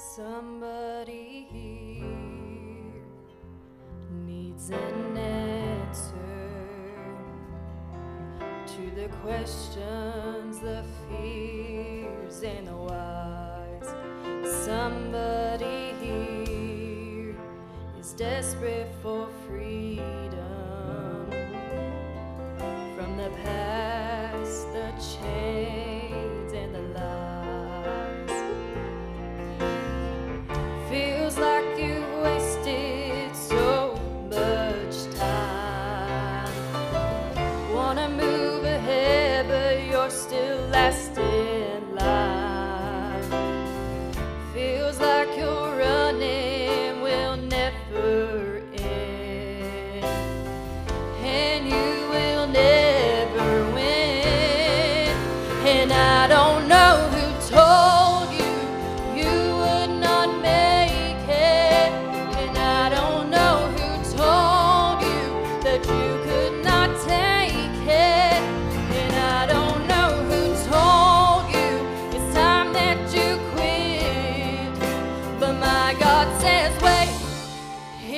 Somebody here needs an answer to the questions, the fears, and the whys. Somebody here is desperate for freedom. wanna move ahead, but you're still last in line. Feels like you're running, we'll never.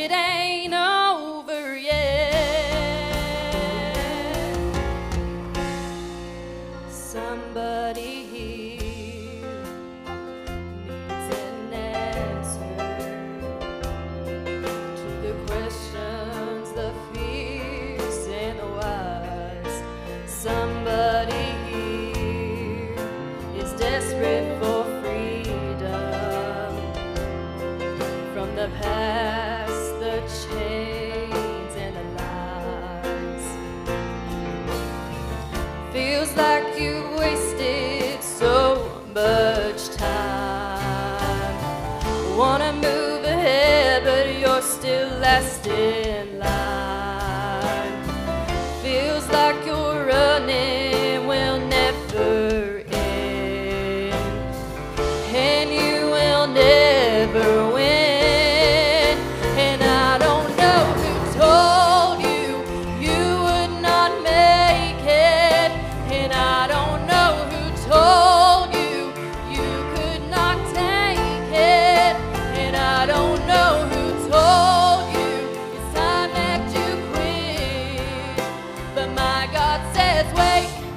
Today. chains and the lies. Feels like you've wasted so much time. Wanna move ahead, but you're still lasting. God says wait.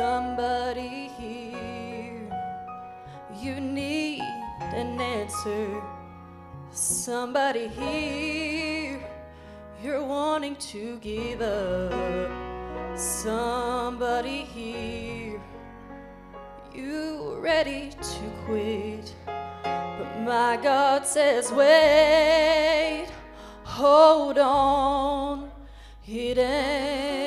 somebody here. You need an answer. Somebody here. You're wanting to give up. Somebody here. you're ready to quit. But my God says, wait, hold on. It ain't